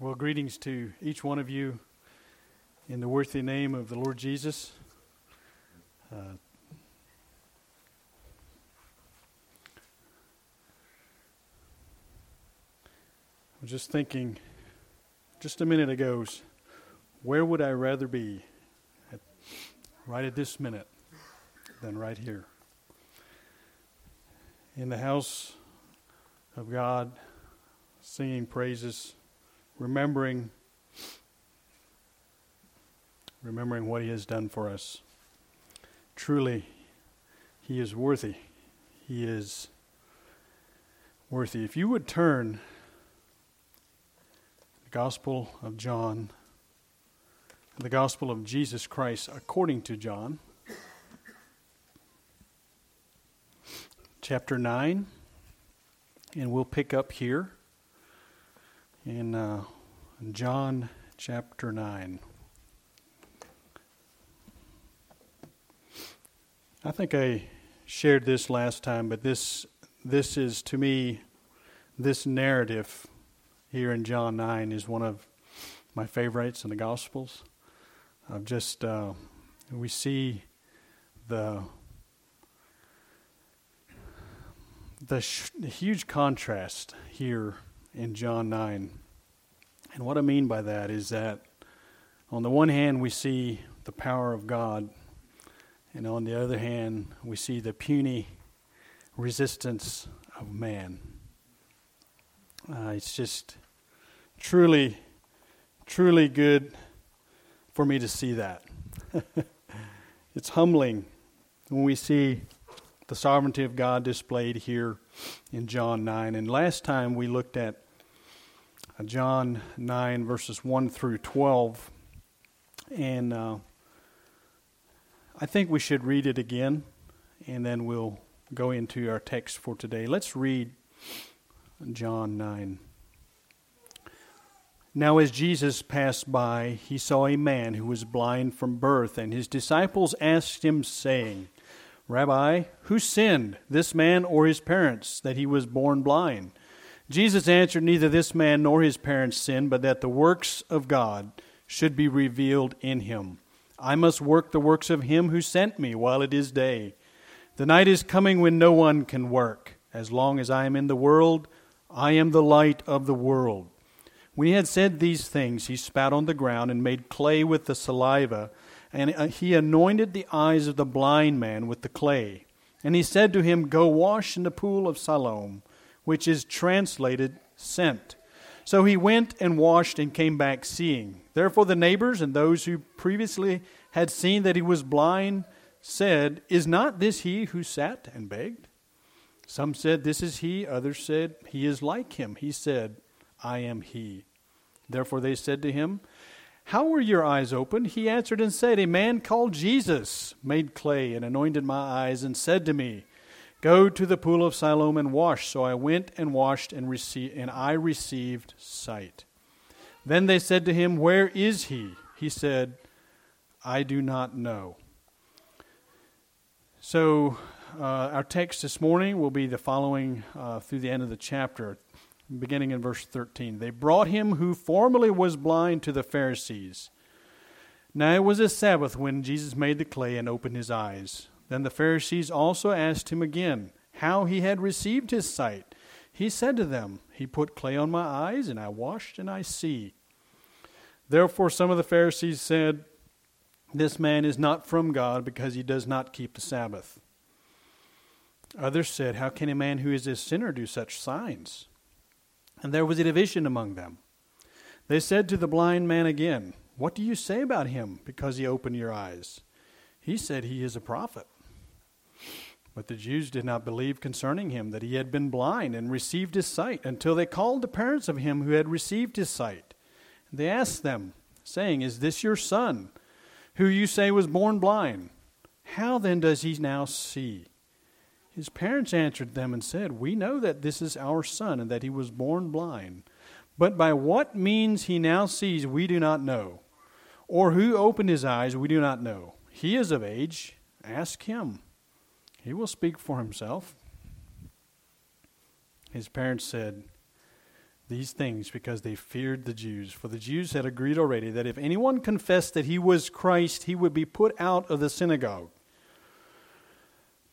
Well, greetings to each one of you in the worthy name of the Lord Jesus. Uh, I was just thinking just a minute ago, where would I rather be at, right at this minute than right here? In the house of God, singing praises remembering remembering what he has done for us. Truly, he is worthy. He is worthy. If you would turn the Gospel of John, the Gospel of Jesus Christ according to John, chapter 9, and we'll pick up here in uh, John chapter 9. I think I shared this last time, but this this is to me this narrative here in John 9 is one of my favorites in the Gospels. Of just uh, we see the the, sh- the huge contrast here in John 9. And what I mean by that is that on the one hand, we see the power of God, and on the other hand, we see the puny resistance of man. Uh, it's just truly, truly good for me to see that. it's humbling when we see the sovereignty of God displayed here in John 9. And last time we looked at John 9, verses 1 through 12. And uh, I think we should read it again, and then we'll go into our text for today. Let's read John 9. Now, as Jesus passed by, he saw a man who was blind from birth, and his disciples asked him, saying, Rabbi, who sinned, this man or his parents, that he was born blind? Jesus answered, Neither this man nor his parents sinned, but that the works of God should be revealed in him. I must work the works of him who sent me while it is day. The night is coming when no one can work. As long as I am in the world, I am the light of the world. When he had said these things, he spat on the ground and made clay with the saliva, and uh, he anointed the eyes of the blind man with the clay. And he said to him, Go wash in the pool of Siloam which is translated sent. So he went and washed and came back seeing. Therefore, the neighbors and those who previously had seen that he was blind said, Is not this he who sat and begged? Some said, This is he. Others said, He is like him. He said, I am he. Therefore they said to him, How were your eyes opened? He answered and said, A man called Jesus made clay and anointed my eyes and said to me, Go to the pool of Siloam and wash. So I went and washed, and, received, and I received sight. Then they said to him, Where is he? He said, I do not know. So uh, our text this morning will be the following uh, through the end of the chapter, beginning in verse 13. They brought him who formerly was blind to the Pharisees. Now it was a Sabbath when Jesus made the clay and opened his eyes. Then the Pharisees also asked him again how he had received his sight. He said to them, He put clay on my eyes, and I washed, and I see. Therefore, some of the Pharisees said, This man is not from God because he does not keep the Sabbath. Others said, How can a man who is a sinner do such signs? And there was a division among them. They said to the blind man again, What do you say about him because he opened your eyes? He said, He is a prophet. But the Jews did not believe concerning him that he had been blind and received his sight until they called the parents of him who had received his sight. And They asked them, saying, Is this your son, who you say was born blind? How then does he now see? His parents answered them and said, We know that this is our son and that he was born blind. But by what means he now sees, we do not know. Or who opened his eyes, we do not know. He is of age. Ask him. He will speak for himself. His parents said, these things because they feared the Jews. For the Jews had agreed already that if anyone confessed that he was Christ, he would be put out of the synagogue.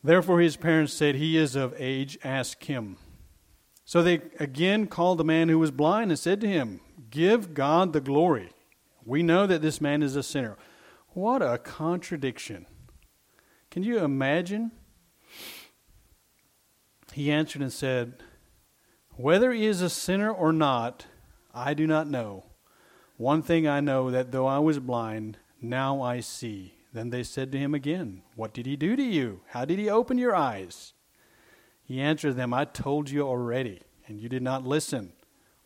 Therefore his parents said, He is of age, ask him. So they again called the man who was blind and said to him, Give God the glory. We know that this man is a sinner. What a contradiction. Can you imagine? He answered and said, whether he is a sinner or not, I do not know. One thing I know that though I was blind, now I see. Then they said to him again, What did he do to you? How did he open your eyes? He answered them, I told you already, and you did not listen.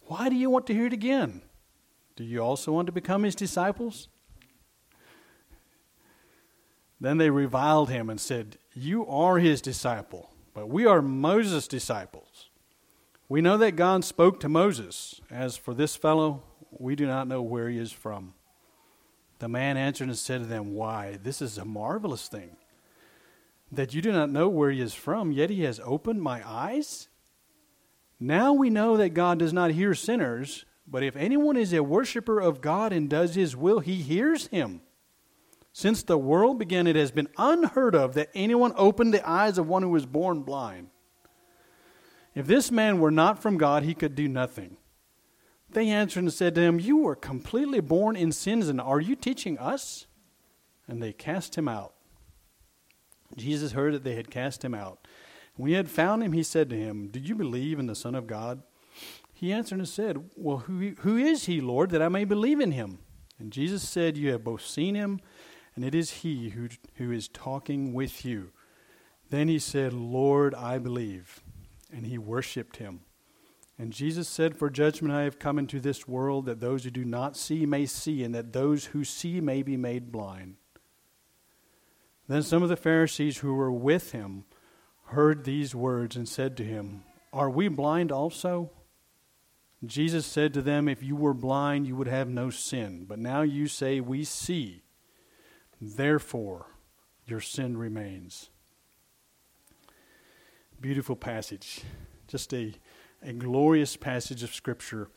Why do you want to hear it again? Do you also want to become his disciples? Then they reviled him and said, You are his disciple, but we are Moses' disciples. We know that God spoke to Moses. As for this fellow, we do not know where he is from. The man answered and said to them, Why, this is a marvelous thing, that you do not know where he is from, yet he has opened my eyes. Now we know that God does not hear sinners, but if anyone is a worshiper of God and does his will, he hears him. Since the world began, it has been unheard of that anyone opened the eyes of one who was born blind. If this man were not from God, he could do nothing. They answered and said to him, You were completely born in sins, and are you teaching us? And they cast him out. Jesus heard that they had cast him out. When he had found him, he said to him, Do you believe in the Son of God? He answered and said, Well, who, who is he, Lord, that I may believe in him? And Jesus said, You have both seen him, and it is he who, who is talking with you. Then he said, Lord, I believe and he worshipped him. And Jesus said, For judgment I have come into this world, that those who do not see may see, and that those who see may be made blind. Then some of the Pharisees who were with him heard these words and said to him, Are we blind also? Jesus said to them, If you were blind, you would have no sin. But now you say, We see. Therefore, your sin remains beautiful passage, just a, a glorious passage of Scripture.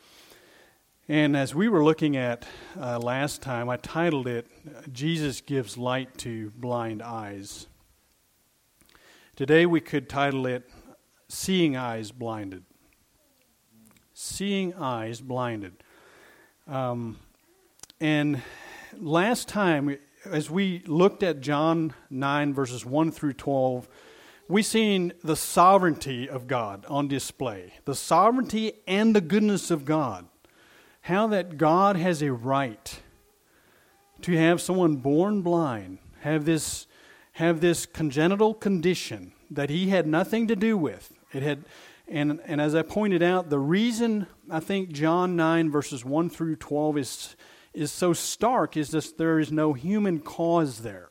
And as we were looking at uh, last time, I titled it, Jesus Gives Light to Blind Eyes. Today we could title it, Seeing Eyes Blinded. Seeing Eyes Blinded. Um, and last time, as we looked at John 9, verses 1 through 12, we've seen the sovereignty of God on display, the sovereignty and the goodness of God. How that God has a right to have someone born blind, have this, have this congenital condition that he had nothing to do with. It had, and, and as I pointed out, the reason I think John 9, verses 1 through 12 is, is so stark is that there is no human cause there.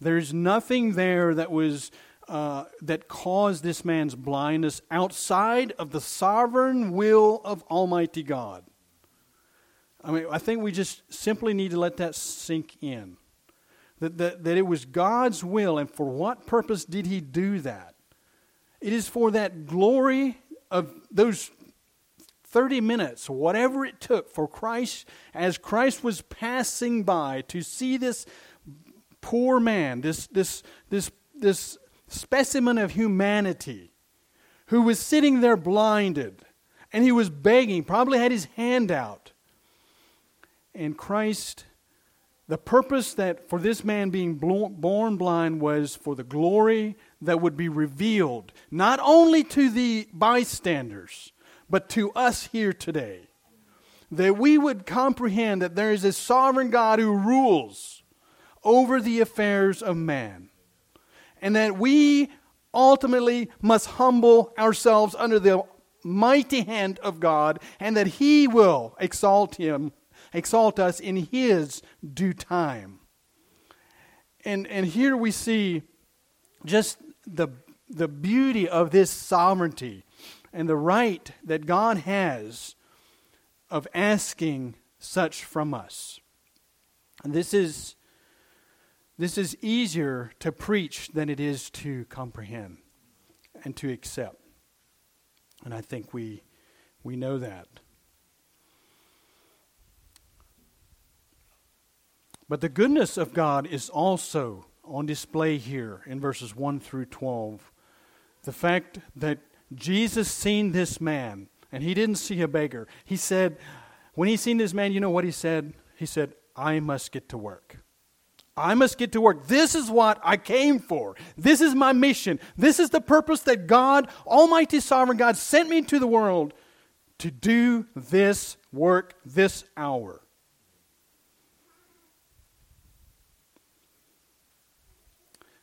There's nothing there that was uh, that caused this man's blindness outside of the sovereign will of Almighty God. I mean, I think we just simply need to let that sink in. That, that, that it was God's will, and for what purpose did He do that? It is for that glory of those 30 minutes, whatever it took for Christ, as Christ was passing by, to see this poor man, this, this, this, this specimen of humanity who was sitting there blinded and he was begging, probably had his hand out. And Christ, the purpose that for this man being born blind was for the glory that would be revealed not only to the bystanders, but to us here today. That we would comprehend that there is a sovereign God who rules over the affairs of man and that we ultimately must humble ourselves under the mighty hand of God, and that He will exalt him, exalt us in His due time. And and here we see just the the beauty of this sovereignty and the right that God has of asking such from us. And this is this is easier to preach than it is to comprehend and to accept. And I think we, We know that. But the goodness of God is also on display here in verses 1 through 12. The fact that Jesus seen this man, and he didn't see a beggar. He said, when he seen this man, you know what he said? He said, I must get to work. I must get to work. This is what I came for. This is my mission. This is the purpose that God, Almighty Sovereign God, sent me to the world to do this work this hour.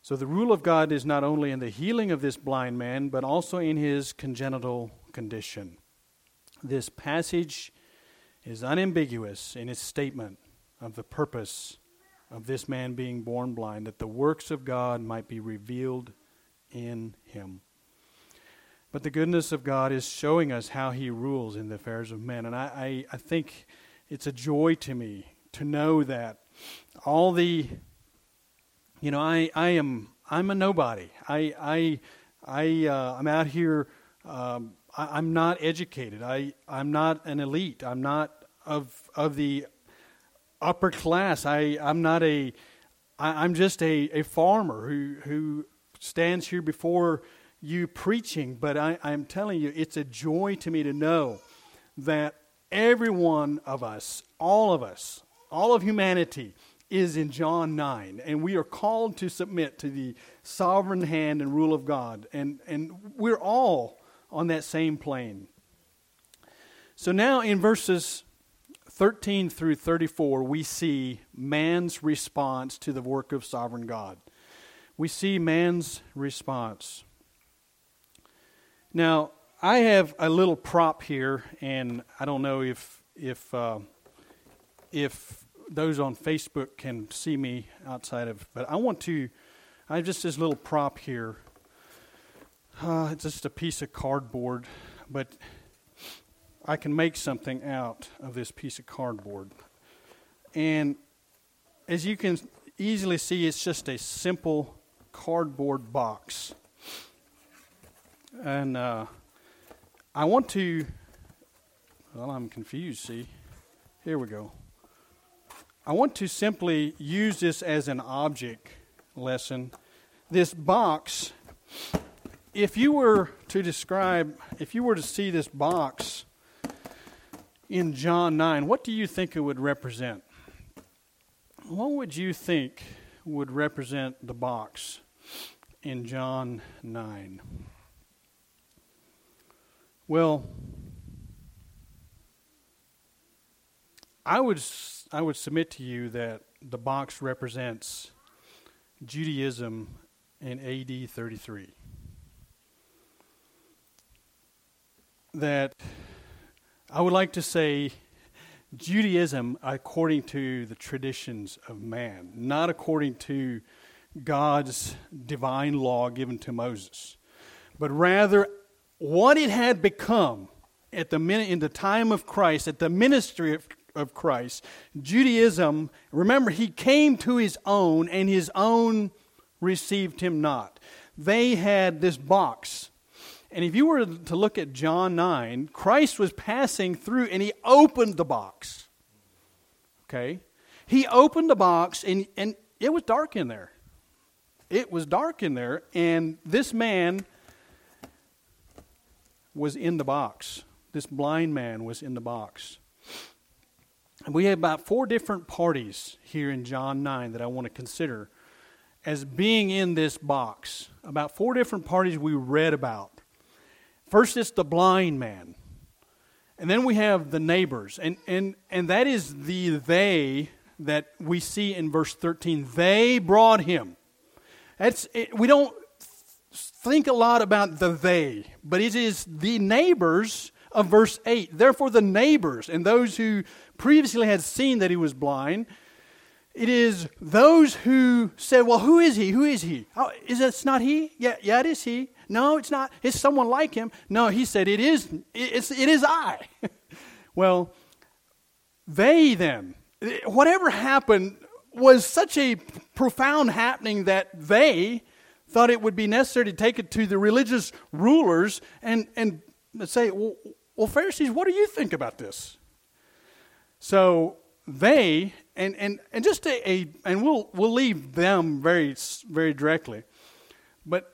So the rule of God is not only in the healing of this blind man, but also in his congenital condition. This passage is unambiguous in its statement of the purpose of this man being born blind, that the works of God might be revealed in him. But the goodness of God is showing us how he rules in the affairs of men. And I, I, I think it's a joy to me to know that all the you know, I, I am I'm a nobody. I I I uh, I'm out here. Um, I, am not educated. I I'm not an elite. I'm not of of the upper class. I I'm not a. I, I'm just a, a farmer who who stands here before you preaching. But I, I'm telling you, it's a joy to me to know that every one of us, all of us, all of humanity is in John 9. And we are called to submit to the sovereign hand and rule of God. And, and we're all on that same plane. So now in verses 13 through 34, we see man's response to the work of sovereign God. We see man's response. Now, I have a little prop here, and I don't know if if uh, if those on Facebook can see me outside of, but I want to, I have just this little prop here. Uh, it's just a piece of cardboard, but I can make something out of this piece of cardboard. And as you can easily see, it's just a simple cardboard box. And uh, I want to, well, I'm confused, see? Here we go. I want to simply use this as an object lesson. This box, if you were to describe, if you were to see this box in John 9, what do you think it would represent? What would you think would represent the box in John 9? Well, I would I would submit to you that the box represents Judaism in AD 33. That I would like to say Judaism according to the traditions of man, not according to God's divine law given to Moses, but rather what it had become at the minute in the time of Christ, at the ministry of of Christ. Judaism, remember, he came to his own, and his own received him not. They had this box. And if you were to look at John 9, Christ was passing through and he opened the box. Okay? He opened the box and, and it was dark in there. It was dark in there, and this man was in the box. This blind man was in the box we have about four different parties here in John 9 that I want to consider as being in this box. About four different parties we read about. First, it's the blind man. And then we have the neighbors. And, and, and that is the they that we see in verse 13. They brought him. That's, it, we don't think a lot about the they, but it is the neighbors of verse 8. Therefore, the neighbors and those who previously had seen that he was blind, it is those who said, Well, who is he? Who is he? Oh, is it not he? Yeah, yeah, it is he. No, it's not. It's someone like him. No, he said, It is, it's, it is I. well, they then, whatever happened was such a profound happening that they thought it would be necessary to take it to the religious rulers and, and say, well, Well, Pharisees, what do you think about this? So they, and, and, and just a, a and we'll, we'll leave them very, very directly, but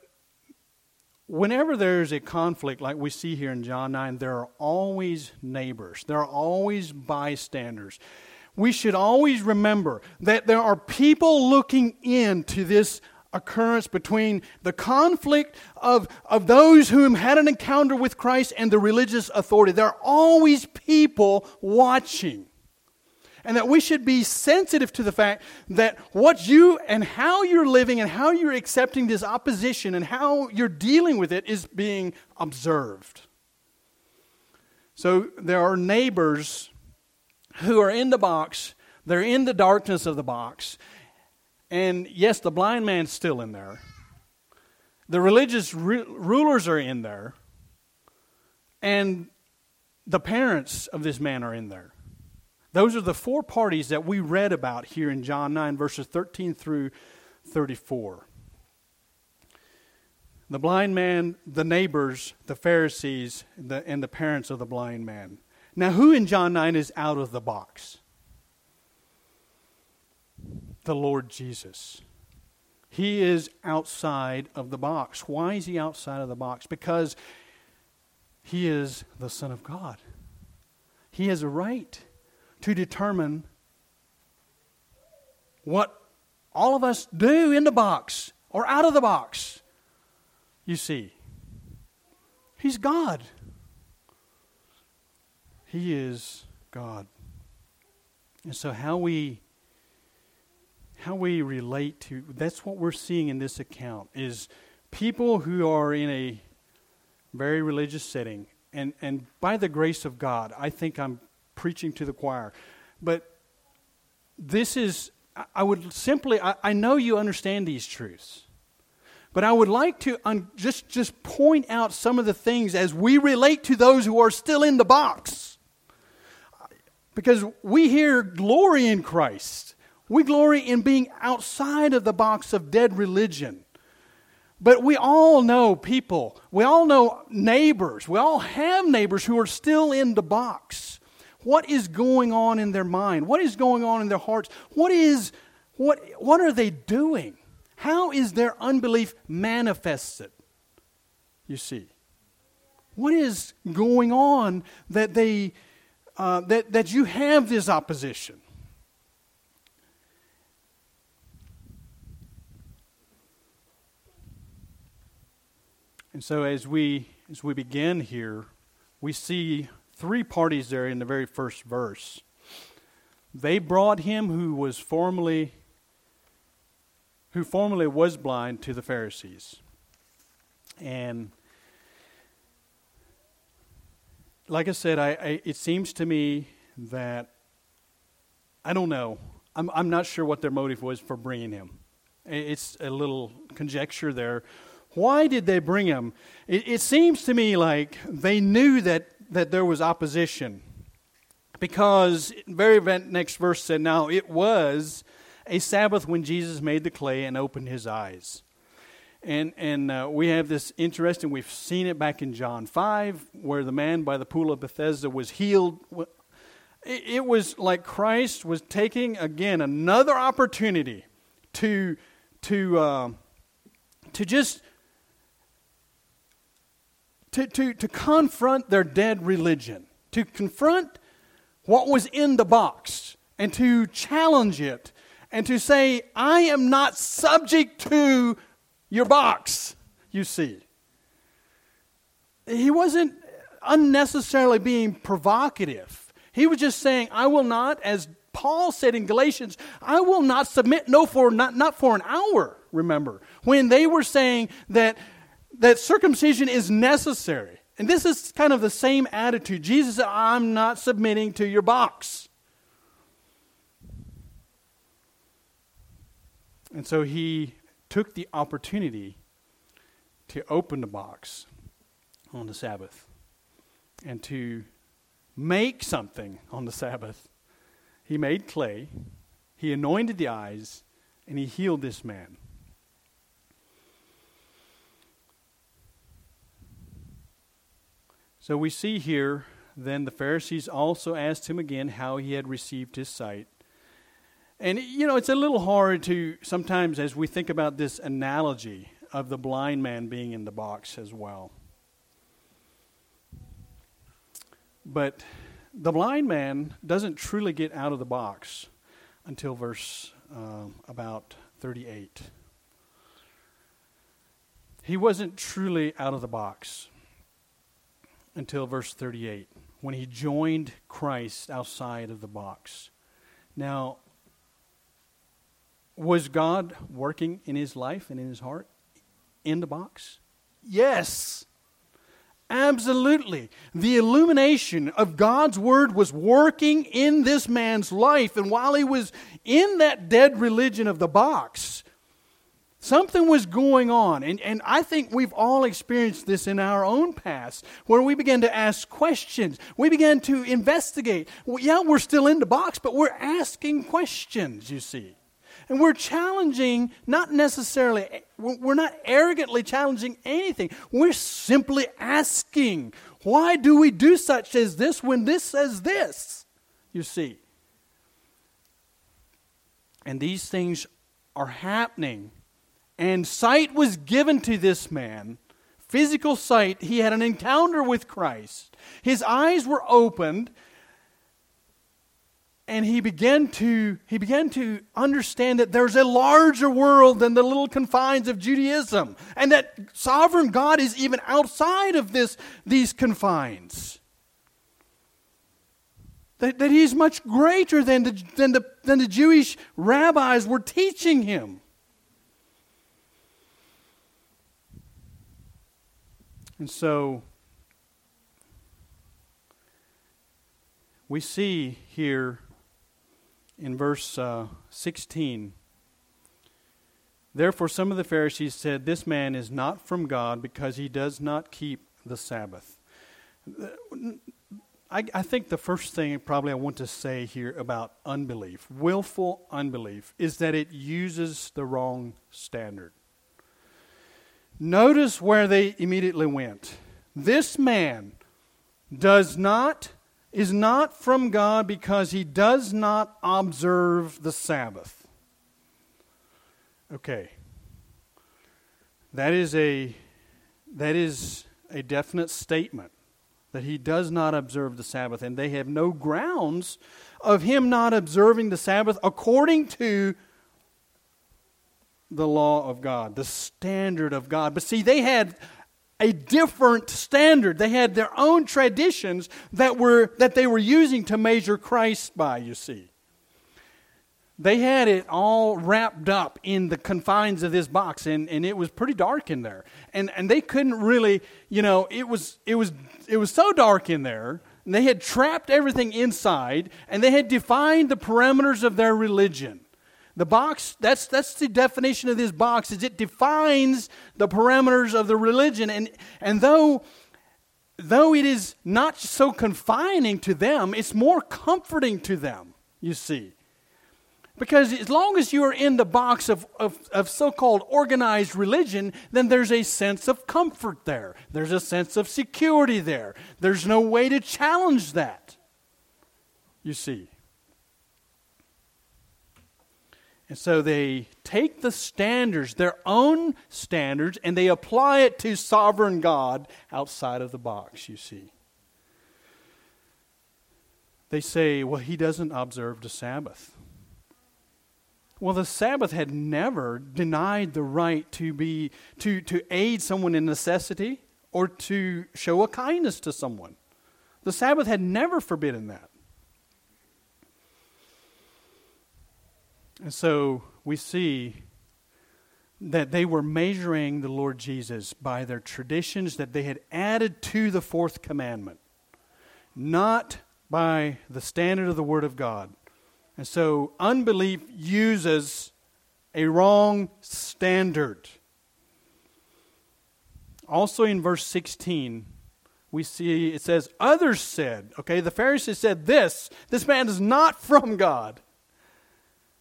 whenever there's a conflict like we see here in John 9, there are always neighbors, there are always bystanders. We should always remember that there are people looking into this occurrence between the conflict of, of those who had an encounter with Christ and the religious authority. There are always people watching and that we should be sensitive to the fact that what you and how you're living and how you're accepting this opposition and how you're dealing with it is being observed. So there are neighbors who are in the box, they're in the darkness of the box, and yes, the blind man's still in there. The religious rulers are in there, and the parents of this man are in there. Those are the four parties that we read about here in John 9, verses 13 through 34. The blind man, the neighbors, the Pharisees, the, and the parents of the blind man. Now, who in John 9 is out of the box? The Lord Jesus. He is outside of the box. Why is he outside of the box? Because he is the Son of God. He has a right to determine what all of us do in the box or out of the box. You see, He's God. He is God. And so how we how we relate to that's what we're seeing in this account is people who are in a very religious setting and and by the grace of God I think I'm preaching to the choir. But this is, I would simply, I, I know you understand these truths. But I would like to un- just, just point out some of the things as we relate to those who are still in the box. Because we hear glory in Christ. We glory in being outside of the box of dead religion. But we all know people. We all know neighbors. We all have neighbors who are still in the box. What is going on in their mind? What is going on in their hearts? What is what what are they doing? How is their unbelief manifested? You see. What is going on that they uh, that, that you have this opposition? And so as we as we begin here, we see three parties there in the very first verse. They brought him who was formerly who formerly was blind to the Pharisees. And like I said, I, I, it seems to me that I don't know. I'm, I'm not sure what their motive was for bringing him. It's a little conjecture there. Why did they bring him? It, it seems to me like they knew that that there was opposition. Because very next verse said, Now it was a Sabbath when Jesus made the clay and opened his eyes. And, and uh, we have this interesting, we've seen it back in John 5, where the man by the pool of Bethesda was healed. It, was like Christ was taking, again, another opportunity to, to, uh, to just to, to, to confront their dead religion, to confront what was in the box, and to challenge it, and to say, I am not subject to your box, you see. He wasn't unnecessarily being provocative. He was just saying, I will not, as Paul said in Galatians, I will not submit, no, for not, not for an hour, remember, when they were saying that that circumcision is necessary. And this is kind of the same attitude. Jesus said, I'm not submitting to your box. And so he took the opportunity to open the box on the Sabbath and to make something on the Sabbath. He made clay, he anointed the eyes, and he healed this man. So we see here then the Pharisees also asked him again how he had received his sight. And, you know, it's a little hard to sometimes, as we think about this analogy of the blind man being in the box as well. But the blind man doesn't truly get out of the box until verse uh, about 38. He wasn't truly out of the box until verse 38 when he joined Christ outside of the box. Now, was God working in his life and in his heart in the box? Yes. Absolutely. The illumination of God's Word was working in this man's life. And while he was in that dead religion of the box, something was going on. And, and I think we've all experienced this in our own past, where we began to ask questions. We began to investigate. Well, yeah, we're still in the box, but we're asking questions, you see. And we're challenging, not necessarily, eh, we're not arrogantly challenging anything. We're simply asking, why do we do such as this when this says this? You see. And these things are happening. And sight was given to this man physical sight. He had an encounter with Christ. His eyes were opened and he began to he began to understand that there's a larger world than the little confines of Judaism and that sovereign God is even outside of this these confines that, that he's much greater than the, than, the, than the Jewish rabbis were teaching him and so we see here in verse uh, 16. Therefore, some of the Pharisees said, This man is not from God because he does not keep the Sabbath. I, I, think the first thing probably I want to say here about unbelief, willful unbelief, is that it uses the wrong standard. Notice where they immediately went. This man does not is not from God because he does not observe the Sabbath. Okay. That is a that is a definite statement that he does not observe the Sabbath and they have no grounds of him not observing the Sabbath according to the law of God, the standard of God. But see, they had a different standard. They had their own traditions that were that they were using to measure Christ by, you see. They had it all wrapped up in the confines of this box and, and it was pretty dark in there. And and they couldn't really, you know, it was it was it was so dark in there. And they had trapped everything inside and they had defined the parameters of their religion. The box, that's, that's the definition of this box, is it defines the parameters of the religion. And, and though, though it is not so confining to them, it's more comforting to them, you see. Because as long as you are in the box of, of, of so called organized religion, then there's a sense of comfort there. There's a sense of security there. There's no way to challenge that, you see. And so they take the standards, their own standards, and they apply it to sovereign God outside of the box, you see. They say, well, he doesn't observe the Sabbath. Well, the Sabbath had never denied the right to be to, to aid someone in necessity or to show a kindness to someone. The Sabbath had never forbidden that. And so we see that they were measuring the Lord Jesus by their traditions that they had added to the fourth commandment, not by the standard of the Word of God. And so unbelief uses a wrong standard. Also in verse 16, we see it says, Others said, okay, the Pharisees said this, this man is not from God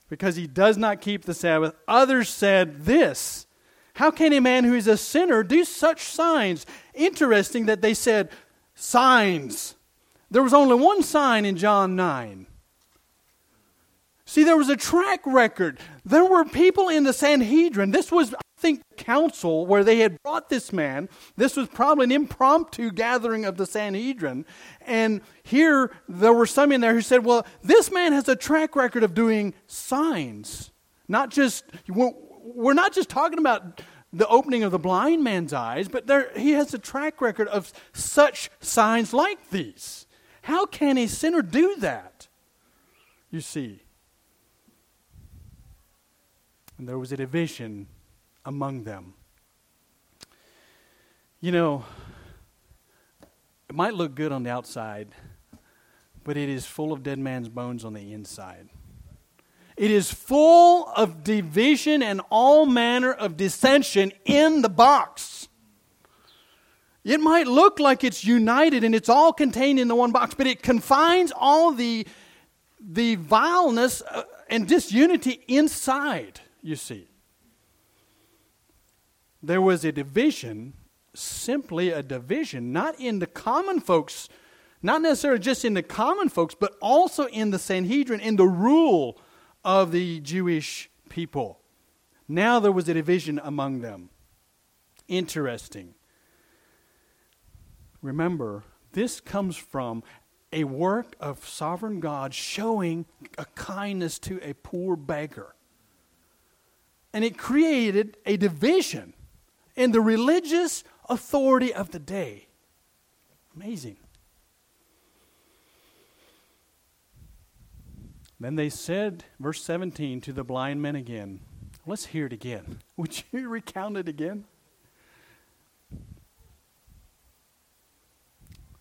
because he does not keep the Sabbath. Others said this How can a man who is a sinner do such signs? Interesting that they said signs. there was only one sign in John 9. See, there was a track record. There were people in the Sanhedrin. This was, think, council where they had brought this man. This was probably an impromptu gathering of the Sanhedrin. And here, there were some in there who said, well, this man has a track record of doing signs. Not just, we're not just talking about the opening of the blind man's eyes, but there, he has a track record of such signs like these. How can a sinner do that? You see. And there was a division among them. You know, it might look good on the outside, but it is full of dead man's bones on the inside. It is full of division and all manner of dissension in the box. It might look like it's united and it's all contained in the one box, but it confines all the, the vileness uh, and disunity inside you see. There was a division, simply a division, not in the common folks, not necessarily just in the common folks, but also in the Sanhedrin, in the rule of the Jewish people. Now there was a division among them. Interesting. Remember, this comes from a work of sovereign God showing a kindness to a poor beggar and it created a division in the religious authority of the day. Amazing. Then they said, verse 17, to the blind men again. Let's hear it again. Would you recount it again?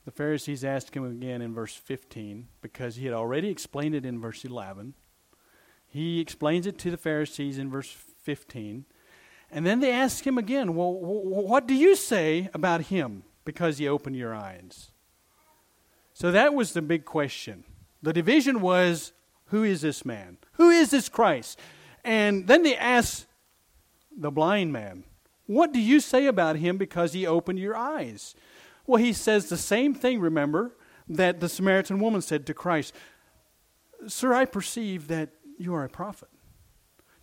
The Pharisees asked him again in verse 15 because he had already explained it in verse 11. He explains it to the Pharisees in verse 15. And then they ask him again, Well, what do you say about him because he opened your eyes? So that was the big question. The division was, Who is this man? Who is this Christ? And then they ask the blind man, What do you say about him because he opened your eyes? Well, he says the same thing, remember, that the Samaritan woman said to Christ Sir, I perceive that you are a prophet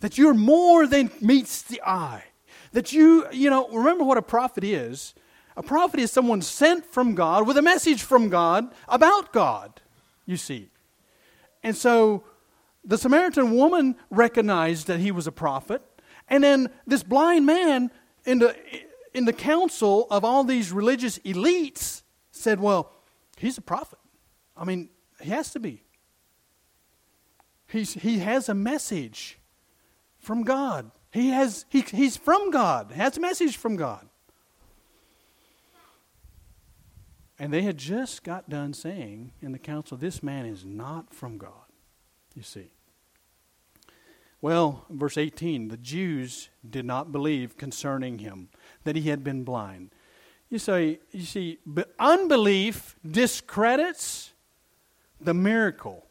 that you're more than meets the eye. That you, you know, remember what a prophet is. A prophet is someone sent from God with a message from God about God, you see. And so the Samaritan woman recognized that he was a prophet. And then this blind man in the, in the council of all these religious elites said, Well, he's a prophet. I mean, he has to be. He's, he has a message from God. He has, he, he's from God, has a message from God. And they had just got done saying in the council, this man is not from God, you see. Well, verse 18, the Jews did not believe concerning him that he had been blind. You say, you see, but unbelief discredits the miracle.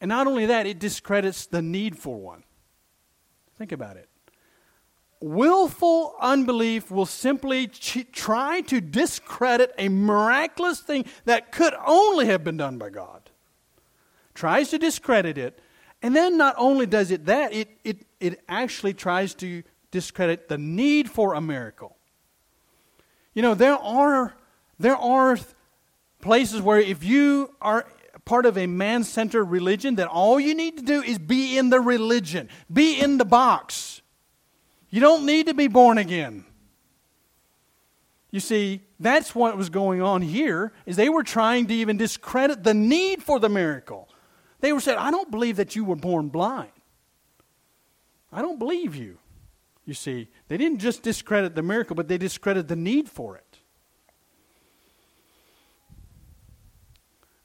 And not only that, it discredits the need for one. Think about it. Willful unbelief will simply ch- try to discredit a miraculous thing that could only have been done by God. Tries to discredit it, and then not only does it that, it, it, it actually tries to discredit the need for a miracle. You know, there are, there are places where if you are part of a man centered religion that all you need to do is be in the religion, be in the box. You don't need to be born again. You see, that's what was going on here is they were trying to even discredit the need for the miracle. They were saying, I don't believe that you were born blind. I don't believe you. You see, they didn't just discredit the miracle, but they discredited the need for it.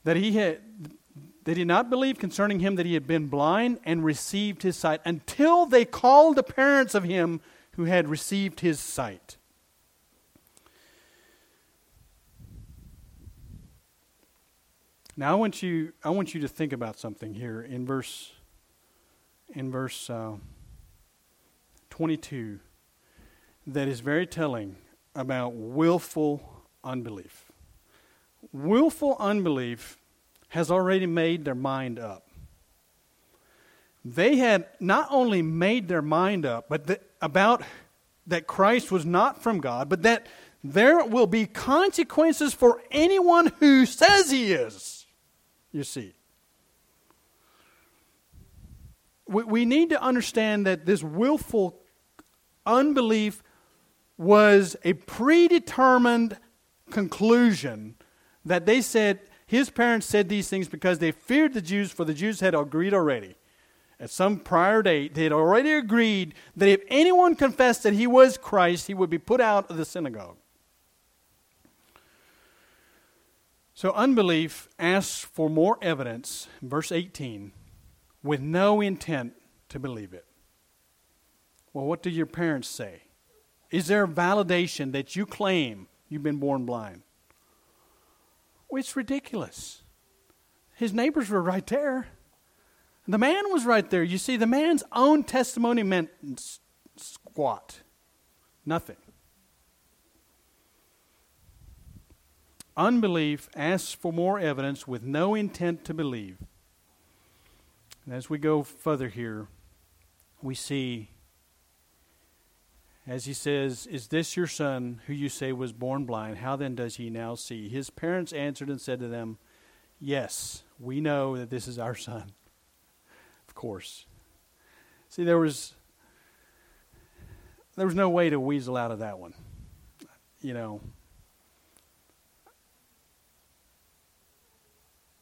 That he had they did not believe concerning him that he had been blind and received his sight until they called the parents of him who had received his sight. Now I want you I want you to think about something here in verse in verse uh, 22 that is very telling about willful unbelief willful unbelief has already made their mind up. They had not only made their mind up, but about that Christ was not from God, but that there will be consequences for anyone who says he is. You see. We, we need to understand that this willful unbelief was a predetermined conclusion that they said his parents said these things because they feared the Jews, for the Jews had agreed already. At some prior date, they had already agreed that if anyone confessed that he was Christ, he would be put out of the synagogue. So unbelief asks for more evidence, verse 18, with no intent to believe it. Well, what do your parents say? Is there validation that you claim you've been born blind? It's ridiculous. His neighbors were right there. The man was right there. You see, the man's own testimony meant squat, nothing. Unbelief asks for more evidence with no intent to believe. And as we go further here, we see, as he says, Is this your son who you say was born blind? How then does he now see? His parents answered and said to them, Yes, we know that this is our son Of course. See, there was there was no way to weasel out of that one. You know,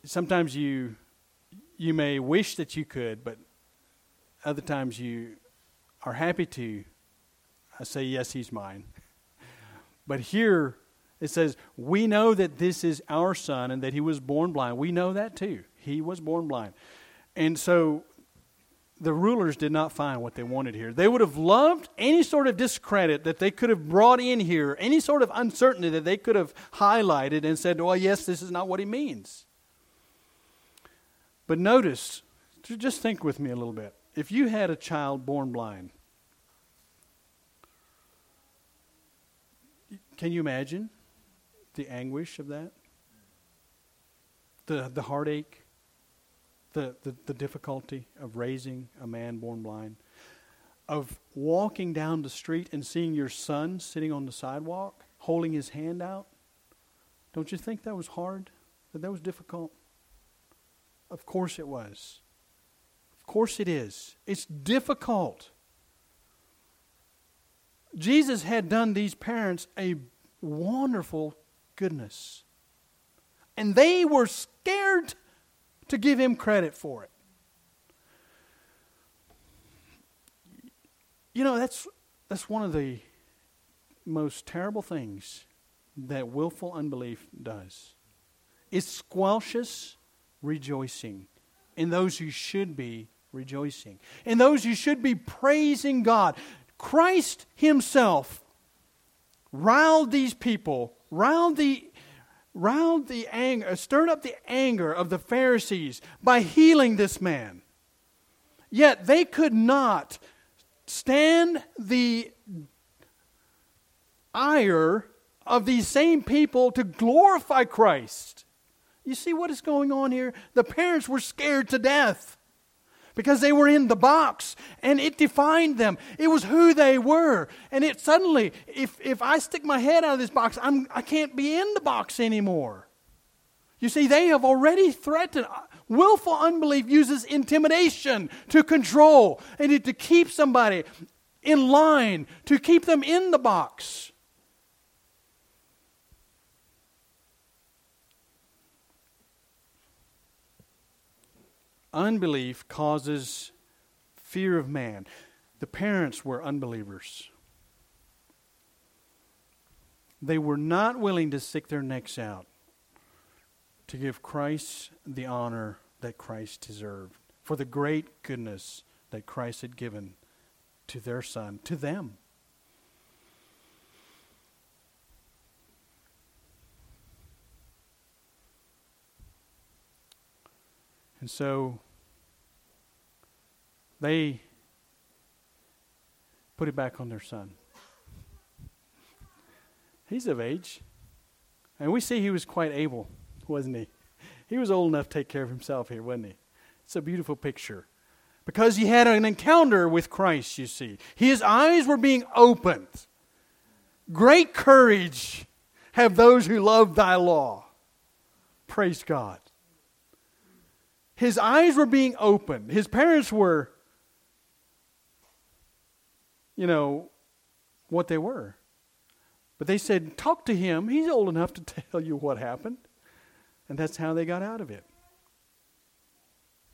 sometimes you you may wish that you could, but other times you are happy to I say yes, he's mine. But here it says, We know that this is our son and that he was born blind. We know that too. He was born blind. And so the rulers did not find what they wanted here. They would have loved any sort of discredit that they could have brought in here, any sort of uncertainty that they could have highlighted and said, well, yes, this is not what he means. But notice, just think with me a little bit. If you had a child born blind, can you imagine the anguish of that? The, the heartache? the, the, the difficulty of raising a man born blind, of walking down the street and seeing your son sitting on the sidewalk, holding his hand out. Don't you think that was hard? That that was difficult? Of course it was. Of course it is. It's difficult. Jesus had done these parents a wonderful goodness. And they were scared to give him credit for it. You know, that's, that's one of the most terrible things that willful unbelief does. It squelches rejoicing in those who should be rejoicing, in those who should be praising God. Christ Himself riled these people, riled the riled the anger, uh, stirred up the anger of the Pharisees by healing this man. Yet they could not stand the ire of these same people to glorify Christ. You see what is going on here? The parents were scared to death because they were in the box and it defined them. It was who they were. And it suddenly, if, if I stick my head out of this box, I'm, I can't be in the box anymore. You see, they have already threatened. Willful unbelief uses intimidation to control and to keep somebody in line, to keep them in the box. Unbelief causes fear of man. The parents were unbelievers. They were not willing to stick their necks out to give Christ the honor that Christ deserved for the great goodness that Christ had given to their son, to them. And so they put it back on their son. He's of age. And we see he was quite able wasn't he? He was old enough to take care of himself here, wasn't he? It's a beautiful picture. Because he had an encounter with Christ, you see. His eyes were being opened. Great courage have those who love thy law. Praise God. His eyes were being opened. His parents were, you know, what they were. But they said, Talk to him. He's old enough to tell you what happened. And that's how they got out of it.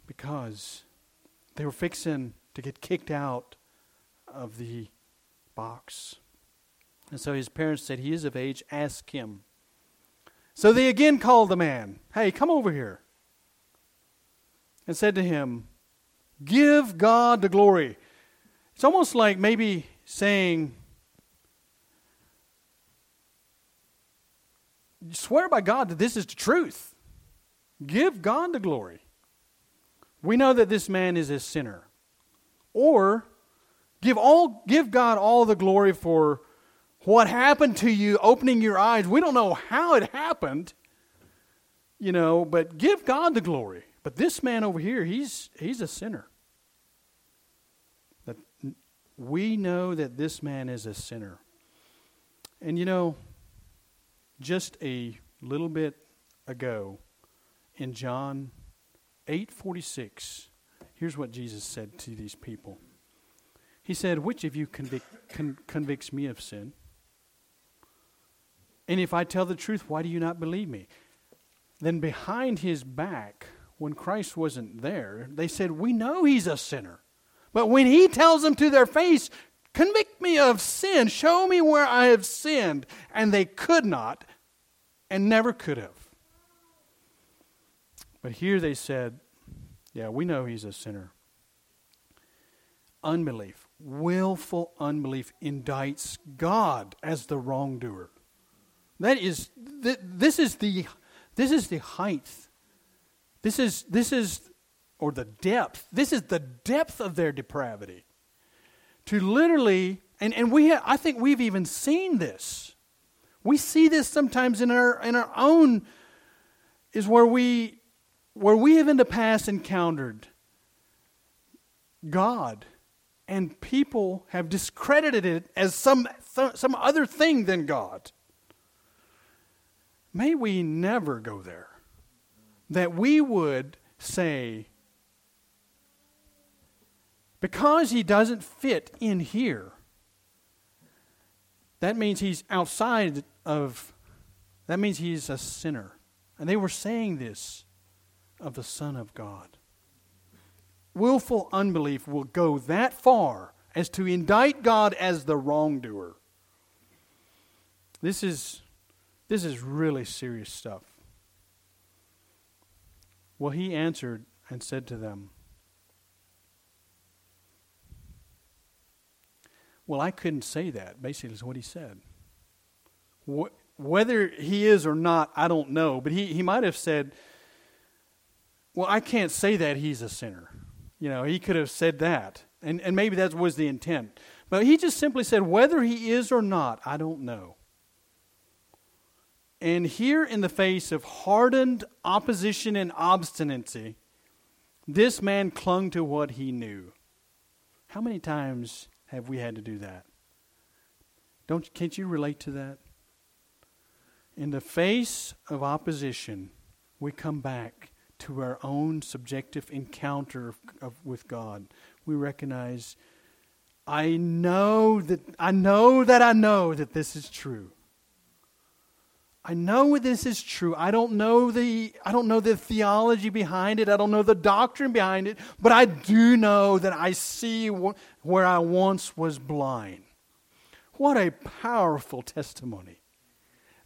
Because they were fixing to get kicked out of the box. And so his parents said, He is of age, ask him. So they again called the man, Hey, come over here. And said to him, Give God the glory. It's almost like maybe saying, Swear by God that this is the truth. Give God the glory. We know that this man is a sinner. Or give all give God all the glory for what happened to you opening your eyes. We don't know how it happened, you know, but give God the glory. But this man over here, he's he's a sinner. We know that this man is a sinner. And you know, just a little bit ago in John 8:46, here's what Jesus said to these people. He said, "Which of you convic- con- convicts me of sin?" And if I tell the truth, why do you not believe me? Then behind his back, when Christ wasn't there, they said, We know he's a sinner. But when he tells them to their face, Convict me of sin, show me where I have sinned, and they could not and never could have. But here they said, Yeah, we know he's a sinner. Unbelief, willful unbelief, indicts God as the wrongdoer. That is, th- this is the, this is the height. This is, this is, or the depth. This is the depth of their depravity. To literally, and, and we, ha- I think we've even seen this. We see this sometimes in our, in our own, is where we, where we have in the past encountered God and people have discredited it as some, some other thing than God. May we never go there. That we would say, because he doesn't fit in here, that means he's outside of, that means he's a sinner. And they were saying this of the Son of God. Willful unbelief will go that far as to indict God as the wrongdoer. This is this is really serious stuff. Well, he answered and said to them, Well, I couldn't say that, basically, is what he said. Whether he is or not, I don't know. But he, he might have said, Well, I can't say that he's a sinner. You know, he could have said that. And, and maybe that was the intent. But he just simply said, Whether he is or not, I don't know. And here, in the face of hardened opposition and obstinacy, this man clung to what he knew. How many times have we had to do that? Don't, can't you relate to that? In the face of opposition, we come back to our own subjective encounter of, of, with God. We recognize, I know that I know that I know that this is true. I know this is true. I don't know the I don't know the theology behind it. I don't know the doctrine behind it, but I do know that I see wh- where I once was blind. What a powerful testimony.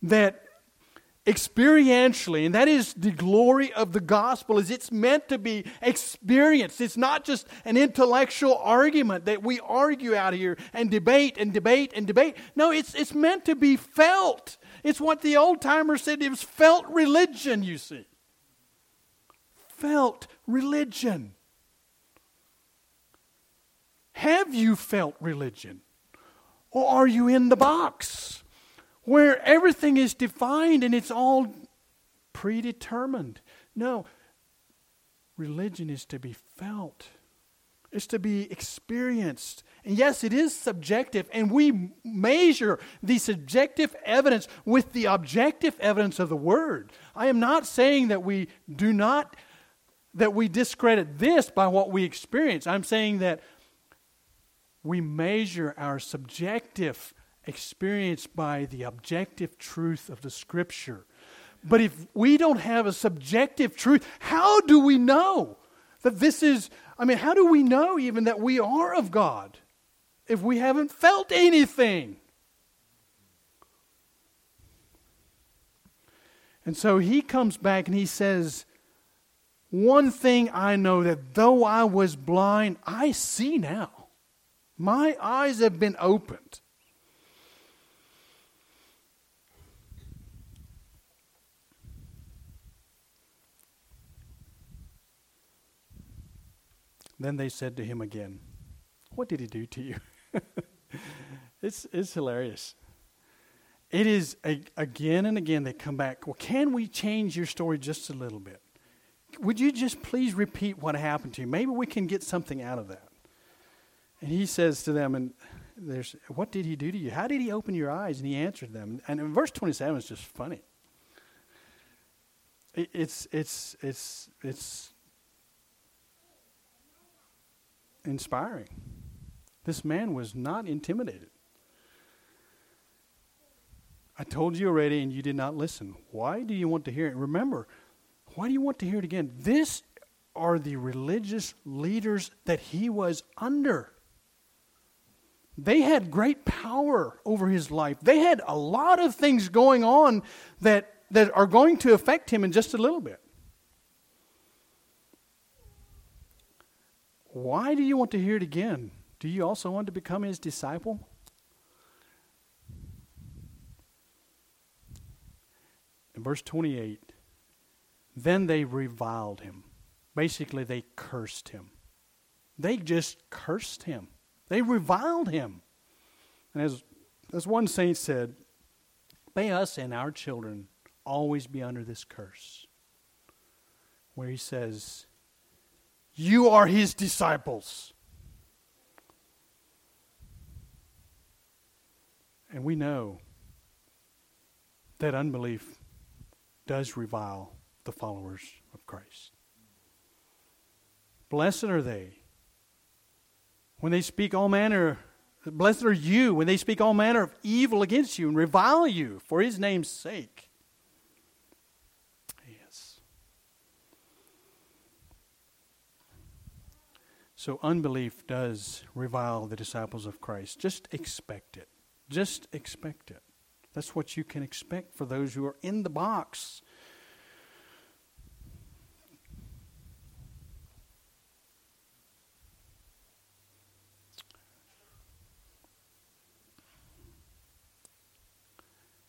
That experientially and that is the glory of the gospel is it's meant to be experienced it's not just an intellectual argument that we argue out here and debate and debate and debate no it's it's meant to be felt it's what the old timers said it was felt religion, you see. Felt religion. Have you felt religion? Or are you in the box where everything is defined and it's all predetermined. No, religion is to be felt, it's to be experienced. And yes, it is subjective, and we measure the subjective evidence with the objective evidence of the Word. I am not saying that we do not, that we discredit this by what we experience. I'm saying that we measure our subjective experience by the objective truth of the Scripture. But if we don't have a subjective truth, how do we know that this is, I mean, how do we know even that we are of God if we haven't felt anything? And so he comes back and he says, One thing I know that though I was blind, I see now. My eyes have been opened. Then they said to him again, What did he do to you? it's, it's hilarious. It is a, again and again they come back. Well, can we change your story just a little bit? Would you just please repeat what happened to you? Maybe we can get something out of that. And he says to them, and there's, what did he do to you? How did he open your eyes? And he answered them. And in verse 27 is just funny. It, it's, it's, it's, it's inspiring. This man was not intimidated. I told you already, and you did not listen. Why do you want to hear it? Remember, why do you want to hear it again? This are the religious leaders that he was under. They had great power over his life. They had a lot of things going on that, that are going to affect him in just a little bit. Why do you want to hear it again? Do you also want to become his disciple? In verse 28, then they reviled him. Basically, they cursed him. They just cursed him. They reviled him. And as, as one saint said, may us and our children always be under this curse. Where he says, you are his disciples. And we know that unbelief does revile the followers of Christ. Blessed are they when they speak all manner, blessed are you when they speak all manner of evil against you and revile you for his name's sake. Yes. So unbelief does revile the disciples of Christ. Just expect it. Just expect it. That's what you can expect for those who are in the box.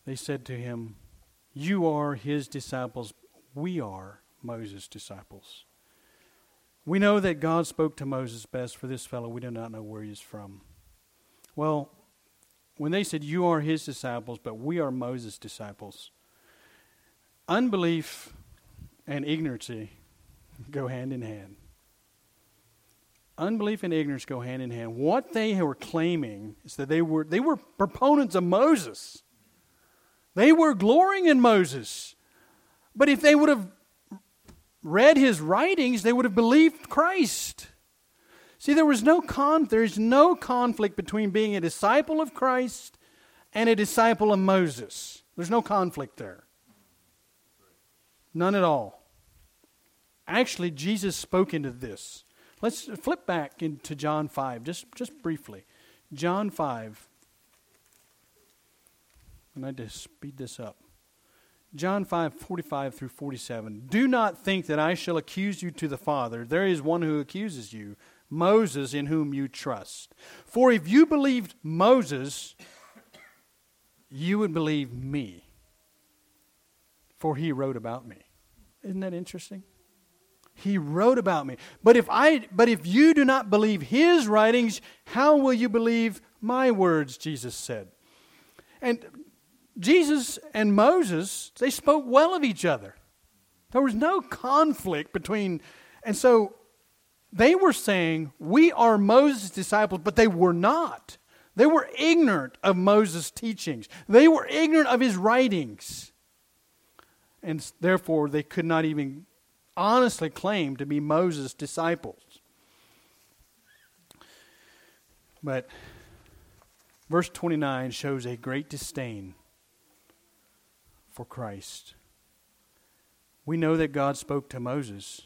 They said to him, You are his disciples, we are Moses' disciples. We know that God spoke to Moses best for this fellow. We do not know where he is from. Well, when they said, You are his disciples, but we are Moses' disciples, unbelief and ignorancy go hand in hand. Unbelief and ignorance go hand in hand. What they were claiming is that they were, they were proponents of Moses. They were glorying in Moses. But if they would have read his writings, they would have believed Christ. See, there was no con there is no conflict between being a disciple of Christ and a disciple of Moses. There's no conflict there. None at all. Actually, Jesus spoke into this. Let's flip back into John 5, just, just briefly. John 5. I need to speed this up. John 5, 45 through 47. Do not think that I shall accuse you to the Father. There is one who accuses you, Moses, in whom you trust. For if you believed Moses, you would believe me, for he wrote about me. Isn't that interesting? He wrote about me. But if I but if you do not believe his writings, how will you believe my words? Jesus said. And Jesus and Moses, they spoke well of each other. There was no conflict between. And so they were saying, We are Moses' disciples, but they were not. They were ignorant of Moses' teachings, they were ignorant of his writings. And therefore, they could not even honestly claim to be Moses' disciples. But verse 29 shows a great disdain for Christ. We know that God spoke to Moses.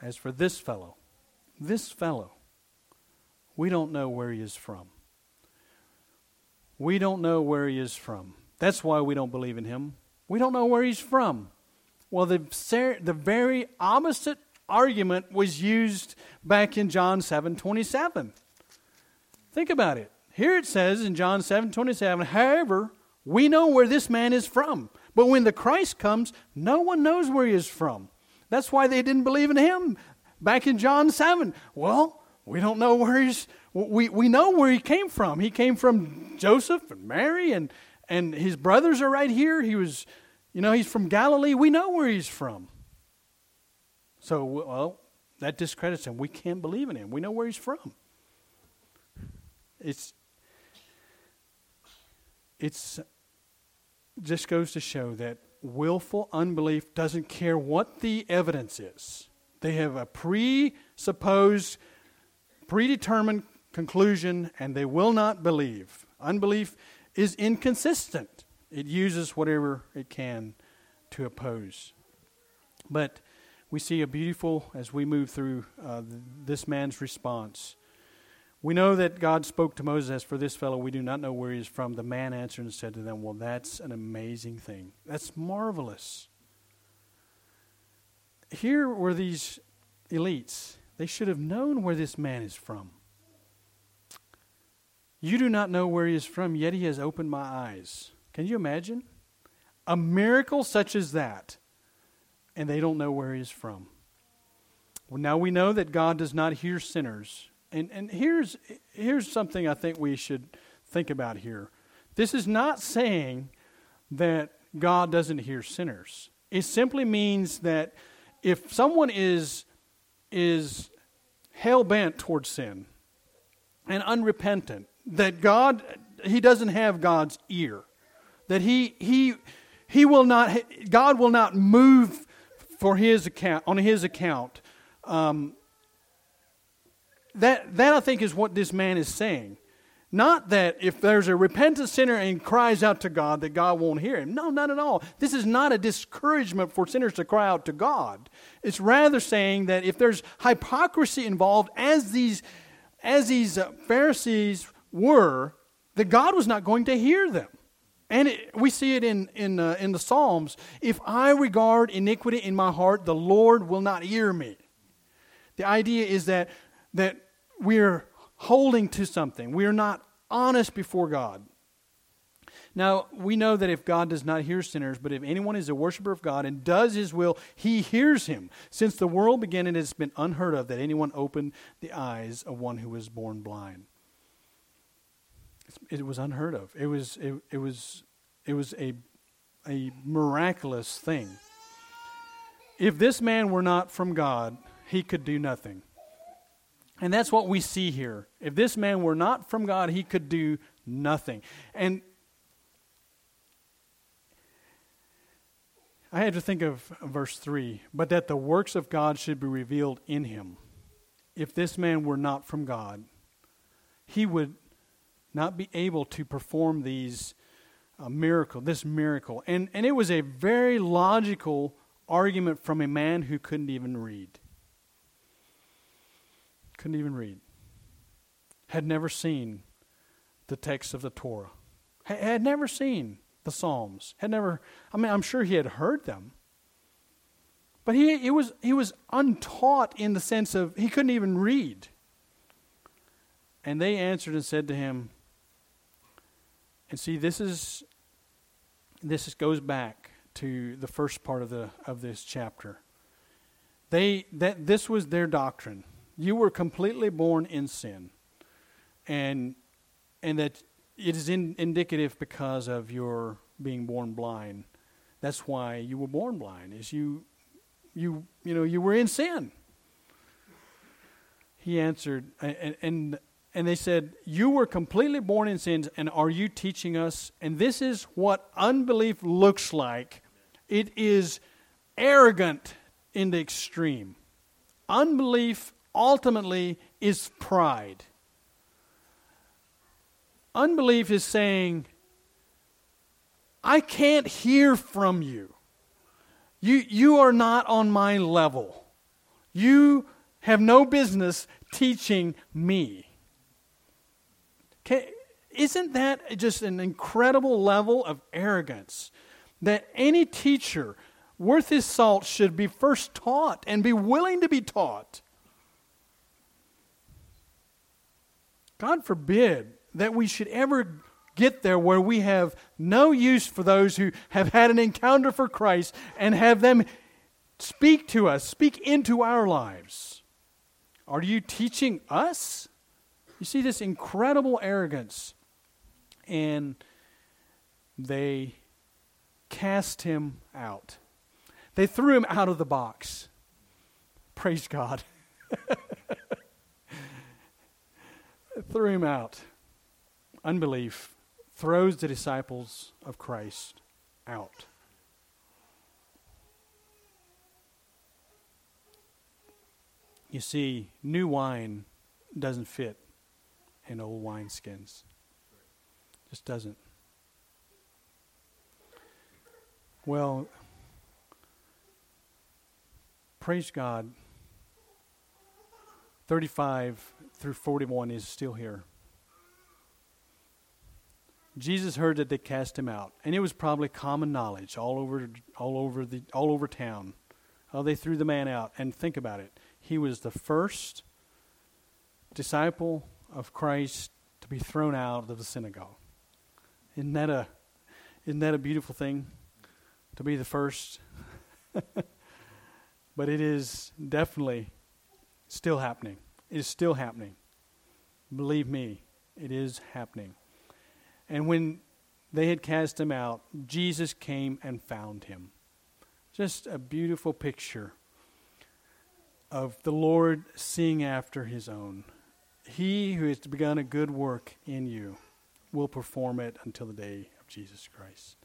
As for this fellow, this fellow, we don't know where he is from. We don't know where he is from. That's why we don't believe in him. We don't know where he's from. Well, the, the very opposite argument was used back in John 7 27. Think about it. Here it says in John 7 27, however, we know where this man is from. But when the Christ comes, no one knows where he is from. That's why they didn't believe in him back in John 7. Well, we don't know where he's, we, we know where he came from. He came from Joseph and Mary, and, and his brothers are right here. He was, you know, he's from Galilee. We know where he's from. So, well, that discredits him. We can't believe in him. We know where he's from. It's, it's just goes to show that willful unbelief doesn't care what the evidence is. They have a presupposed, predetermined conclusion, and they will not believe. Unbelief is inconsistent, it uses whatever it can to oppose. But we see a beautiful, as we move through uh, this man's response, we know that God spoke to Moses, As for this fellow, we do not know where he is from. The man answered and said to them, Well, that's an amazing thing. That's marvelous. Here were these elites. They should have known where this man is from. You do not know where he is from, yet he has opened my eyes. Can you imagine? A miracle such as that, and they don't know where he is from. Well, now we know that God does not hear sinners and, and here's, here's something I think we should think about here. This is not saying that God doesn't hear sinners. It simply means that if someone is, is hell bent towards sin and unrepentant, that God, he doesn't have God's ear. That he, he, he will not, God will not move for his account, on his account um, that, that I think is what this man is saying. Not that if there's a repentant sinner and cries out to God, that God won't hear him. No, not at all. This is not a discouragement for sinners to cry out to God. It's rather saying that if there's hypocrisy involved, as these, as these uh, Pharisees were, that God was not going to hear them. And it, we see it in, in, uh, in the Psalms. If I regard iniquity in my heart, the Lord will not hear me. The idea is that that we're holding to something. We are not honest before God. Now, we know that if God does not hear sinners, but if anyone is a worshiper of God and does his will, he hears him. Since the world began, it has been unheard of that anyone opened the eyes of one who was born blind. It was unheard of. It was, it, it was, it was a, a miraculous thing. If this man were not from God, he could do nothing. And that's what we see here. If this man were not from God, he could do nothing. And I had to think of verse 3 but that the works of God should be revealed in him. If this man were not from God, he would not be able to perform these uh, miracle, this miracle. And, and it was a very logical argument from a man who couldn't even read couldn't even read, had never seen the text of the Torah, had never seen the Psalms, had never, I mean, I'm sure he had heard them. But he, he, was, he was untaught in the sense of he couldn't even read. And they answered and said to him, and see, this is this is, goes back to the first part of the of this chapter. They that this was their doctrine you were completely born in sin. And, and that it is in, indicative because of your being born blind. That's why you were born blind, is you, you, you know, you were in sin. He answered, and, and, and they said, You were completely born in sins, and are you teaching us? And this is what unbelief looks like it is arrogant in the extreme. Unbelief ultimately is pride. Unbelief is saying, I can't hear from you. You, you are not on my level. You have no business teaching me. Okay, isn't that just an incredible level of arrogance that any teacher worth his salt should be first taught and be willing to be taught? God forbid that we should ever get there where we have no use for those who have had an encounter for Christ and have them speak to us, speak into our lives. Are you teaching us? You see this incredible arrogance. And they cast him out. They threw him out of the box. Praise God. threw him out. Unbelief throws the disciples of Christ out. You see, new wine doesn't fit in old wineskins. Just doesn't. Well, praise God. 35 through 41 is still here. Jesus heard that they cast him out, and it was probably common knowledge all over, all over, the, all over town. How they threw the man out. And think about it. He was the first disciple of Christ to be thrown out of the synagogue. Isn't that a, isn't that a beautiful thing? To be the first? but it is definitely still happening. It is still happening. Believe me, it is happening. And when they had cast him out, Jesus came and found him. Just a beautiful picture of the Lord seeing after his own. He who has begun a good work in you will perform it until the day of Jesus Christ.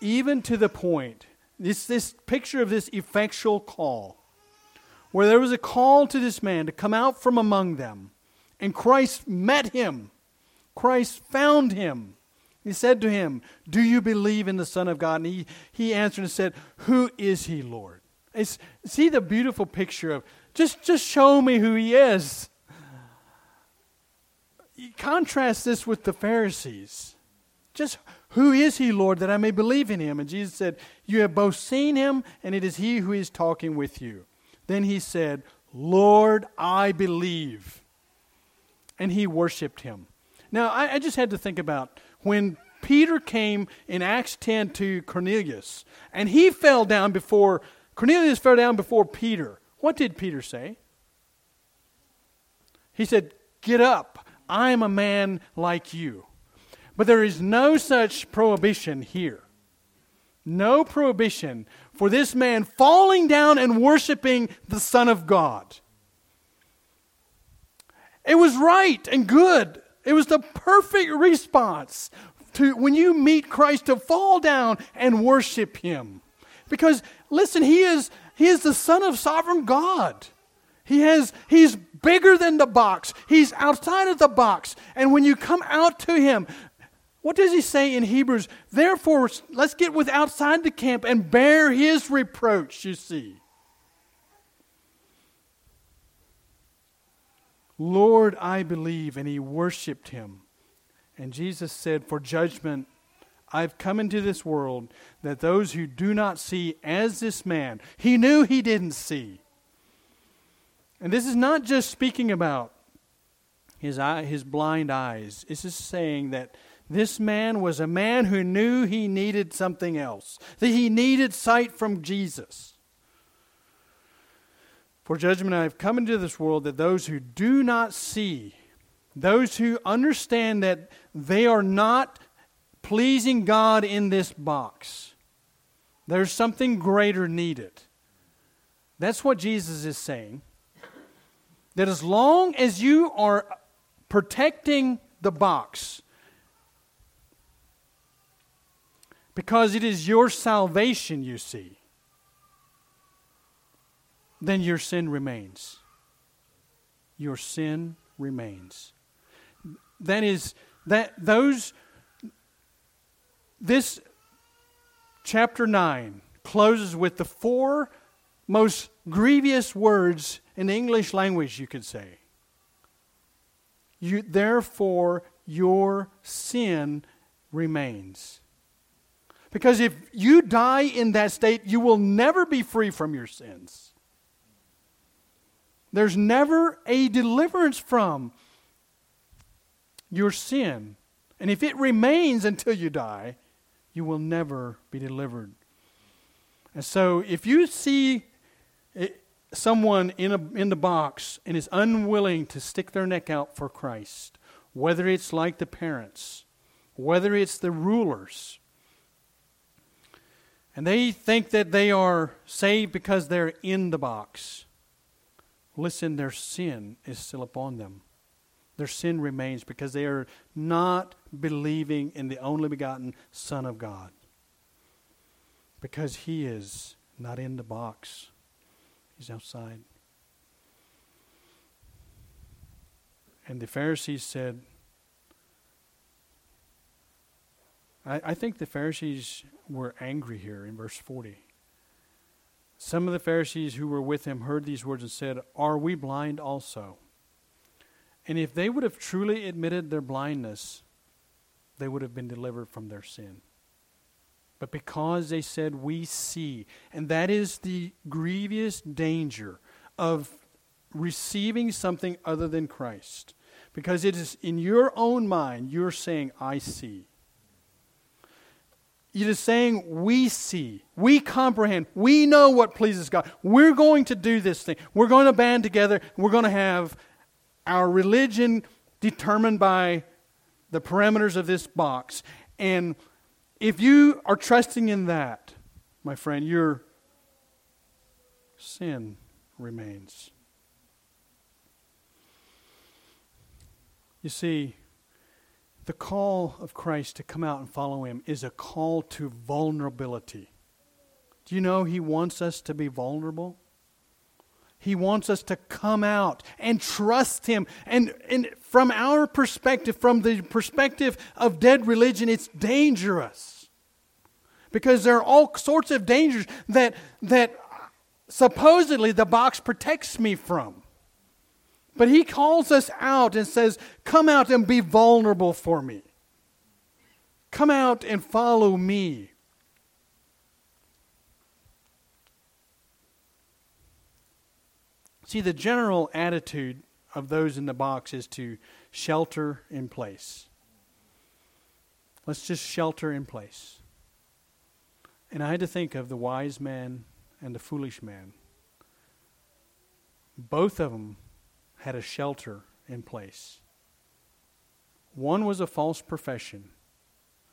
Even to the point, this, this picture of this effectual call, where there was a call to this man to come out from among them, and Christ met him Christ found him. He said to him, Do you believe in the Son of God? And he, he answered and said, Who is he, Lord? It's, see the beautiful picture of just, just show me who he is. You contrast this with the Pharisees. Just who is he, Lord, that I may believe in him? And Jesus said, You have both seen him, and it is he who is talking with you. Then he said, Lord, I believe. And he worshiped him. Now, I, I just had to think about when Peter came in Acts 10 to Cornelius, and he fell down before, Cornelius fell down before Peter. What did Peter say? He said, Get up. I am a man like you. But there is no such prohibition here. No prohibition for this man falling down and worshiping the Son of God. It was right and good it was the perfect response to when you meet Christ to fall down and worship him. Because listen, he is he is the son of sovereign God. He has he's bigger than the box. He's outside of the box. And when you come out to him, what does he say in Hebrews? Therefore, let's get with outside the camp and bear his reproach, you see. Lord, I believe. And he worshiped him. And Jesus said, For judgment I've come into this world that those who do not see as this man, he knew he didn't see. And this is not just speaking about his, eye, his blind eyes. This is saying that this man was a man who knew he needed something else, that he needed sight from Jesus. For judgment I have come into this world that those who do not see, those who understand that they are not pleasing God in this box, there's something greater needed. That's what Jesus is saying. That as long as you are protecting the box, because it is your salvation you see, then your sin remains. Your sin remains. That is, that those, this chapter 9 closes with the four most grievous words in the English language, you could say. You, therefore, your sin remains. Because if you die in that state, you will never be free from your sins. There's never a deliverance from your sin. And if it remains until you die, you will never be delivered. And so if you see someone in, a, in the box and is unwilling to stick their neck out for Christ, whether it's like the parents, whether it's the rulers, and they think that they are saved because they're in the box, listen, their sin is still upon them. Their sin remains because they are not believing in the only begotten Son of God. Because he is not in the box. He's outside. And the Pharisees said, I, I, think the Pharisees were angry here in verse 40. Some of the Pharisees who were with him heard these words and said, Are we blind also? And if they would have truly admitted their blindness, they would have been delivered from their sin. But because they said, We see, and that is the grievous danger of receiving something other than Christ. Because it is in your own mind, you're saying, I see. It is saying, We see, we comprehend, we know what pleases God. We're going to do this thing. We're going to band together. We're going to have our religion determined by the parameters of this box. And if you are trusting in that, my friend, your sin remains. You see, the call of Christ to come out and follow him is a call to vulnerability. Do you know he wants us to be vulnerable? He wants us to come out and trust Him. And, and from our perspective, from the perspective of dead religion, it's dangerous. Because there are all sorts of dangers that, that supposedly the box protects me from. But He calls us out and says, Come out and be vulnerable for me. Come out and follow me. See, the general attitude of those in the box is to shelter in place. Let's just shelter in place. And I had to think of the wise man and the foolish man. Both of them had a shelter in place. One was a false profession.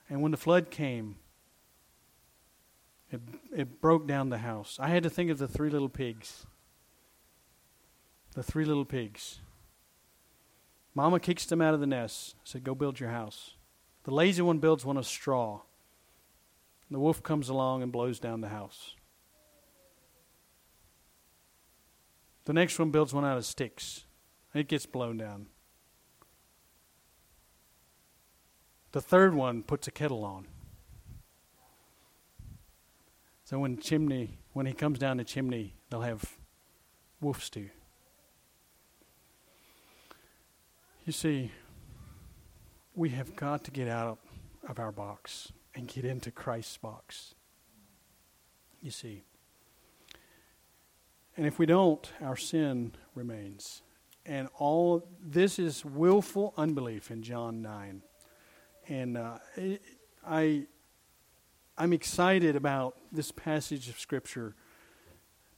And when the flood came, it, it broke down the house. I had to think of the three little pigs the three little pigs. Mama kicks them out of the nest, said, Go build your house. The lazy one builds one of straw. The wolf comes along and blows down the house. The next one builds one out of sticks. It gets blown down. The third one puts a kettle on. So when chimney, when he comes down the chimney, they'll have wolf stew. You see, we have got to get out of our box and get into Christ's box. You see. And if we don't, our sin remains. And all this is willful unbelief in John 9. And uh, I, I'm excited about this passage of Scripture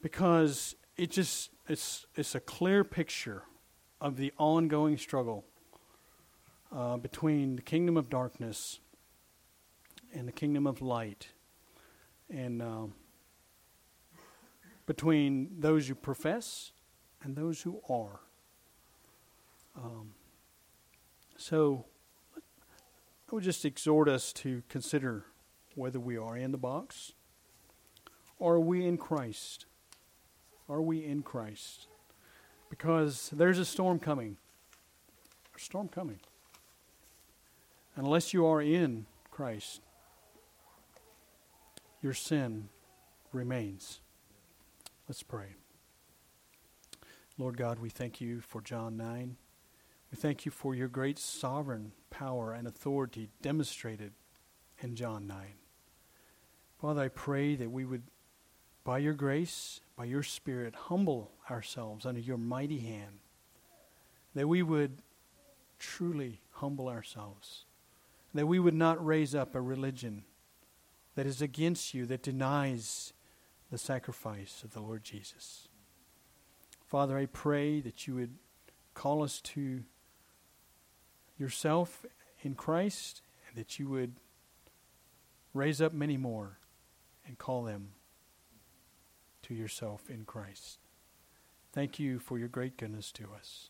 because it just it's, it's a clear picture of the ongoing struggle uh, between the kingdom of darkness and the kingdom of light. And uh, between those who profess and those who are. Um, so I would just exhort us to consider whether we are in the box are we in Christ? Are we in Christ? Because there's a storm coming. A storm coming. Unless you are in Christ, your sin remains. Let's pray. Lord God, we thank you for John 9. We thank you for your great sovereign power and authority demonstrated in John 9. Father, I pray that we would, by your grace, by your Spirit, humble ourselves under your mighty hand, that we would truly humble ourselves, that we would not raise up a religion that is against you, that denies the sacrifice of the Lord Jesus. Father, I pray that you would call us to yourself in Christ and that you would raise up many more and call them to yourself in Christ. Thank you for your great goodness to us.